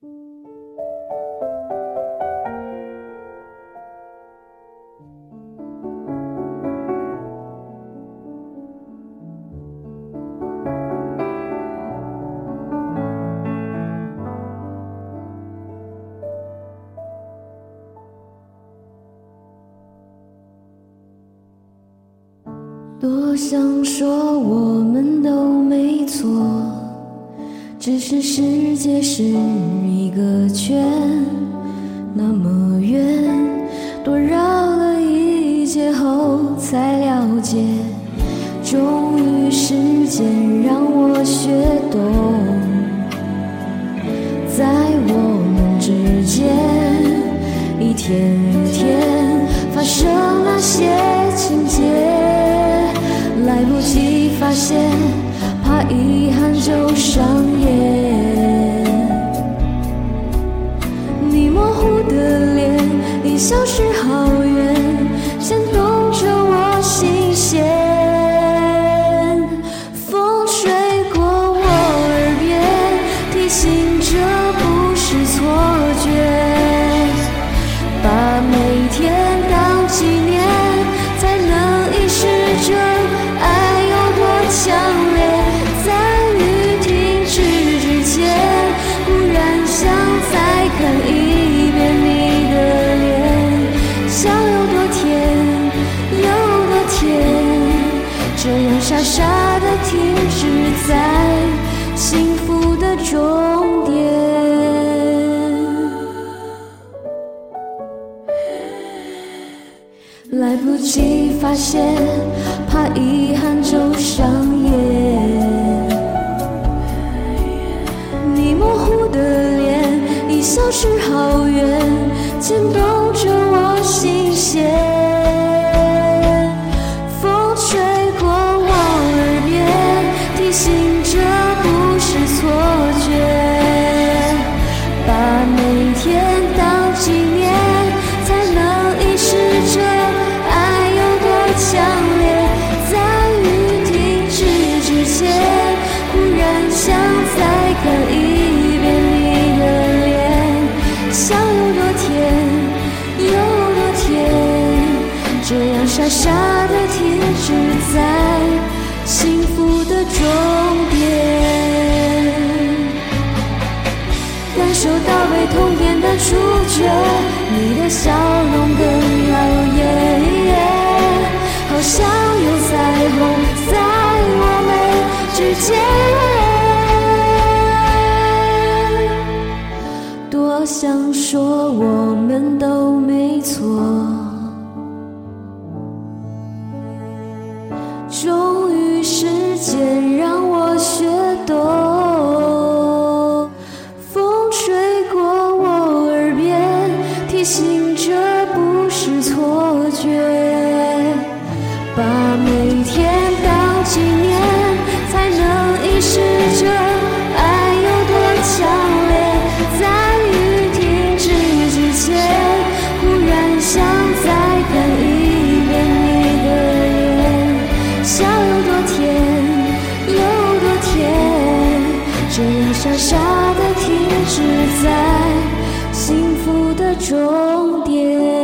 多想说我们都没错，只是世界是一个圈，那么远，多绕了一劫后才了解，终于时间让我学懂，起发现，怕遗憾就上演。你模糊的脸已消失好傻傻的停止在幸福的终点。来不及发现，怕遗憾就上演。你模糊的脸已消失好远，牵动着我心弦。傻傻的停止在幸福的终点。感受到被痛点的触觉，你的笑容更耀眼，好像有彩虹在我们之间。多想说我们都没错，提醒这不是错觉。把每天当纪念，才能意识着爱有多强烈。在雨停止之前，忽然想再看一遍你的脸，笑有多甜，有多甜，这样傻傻的停止在幸福的终点。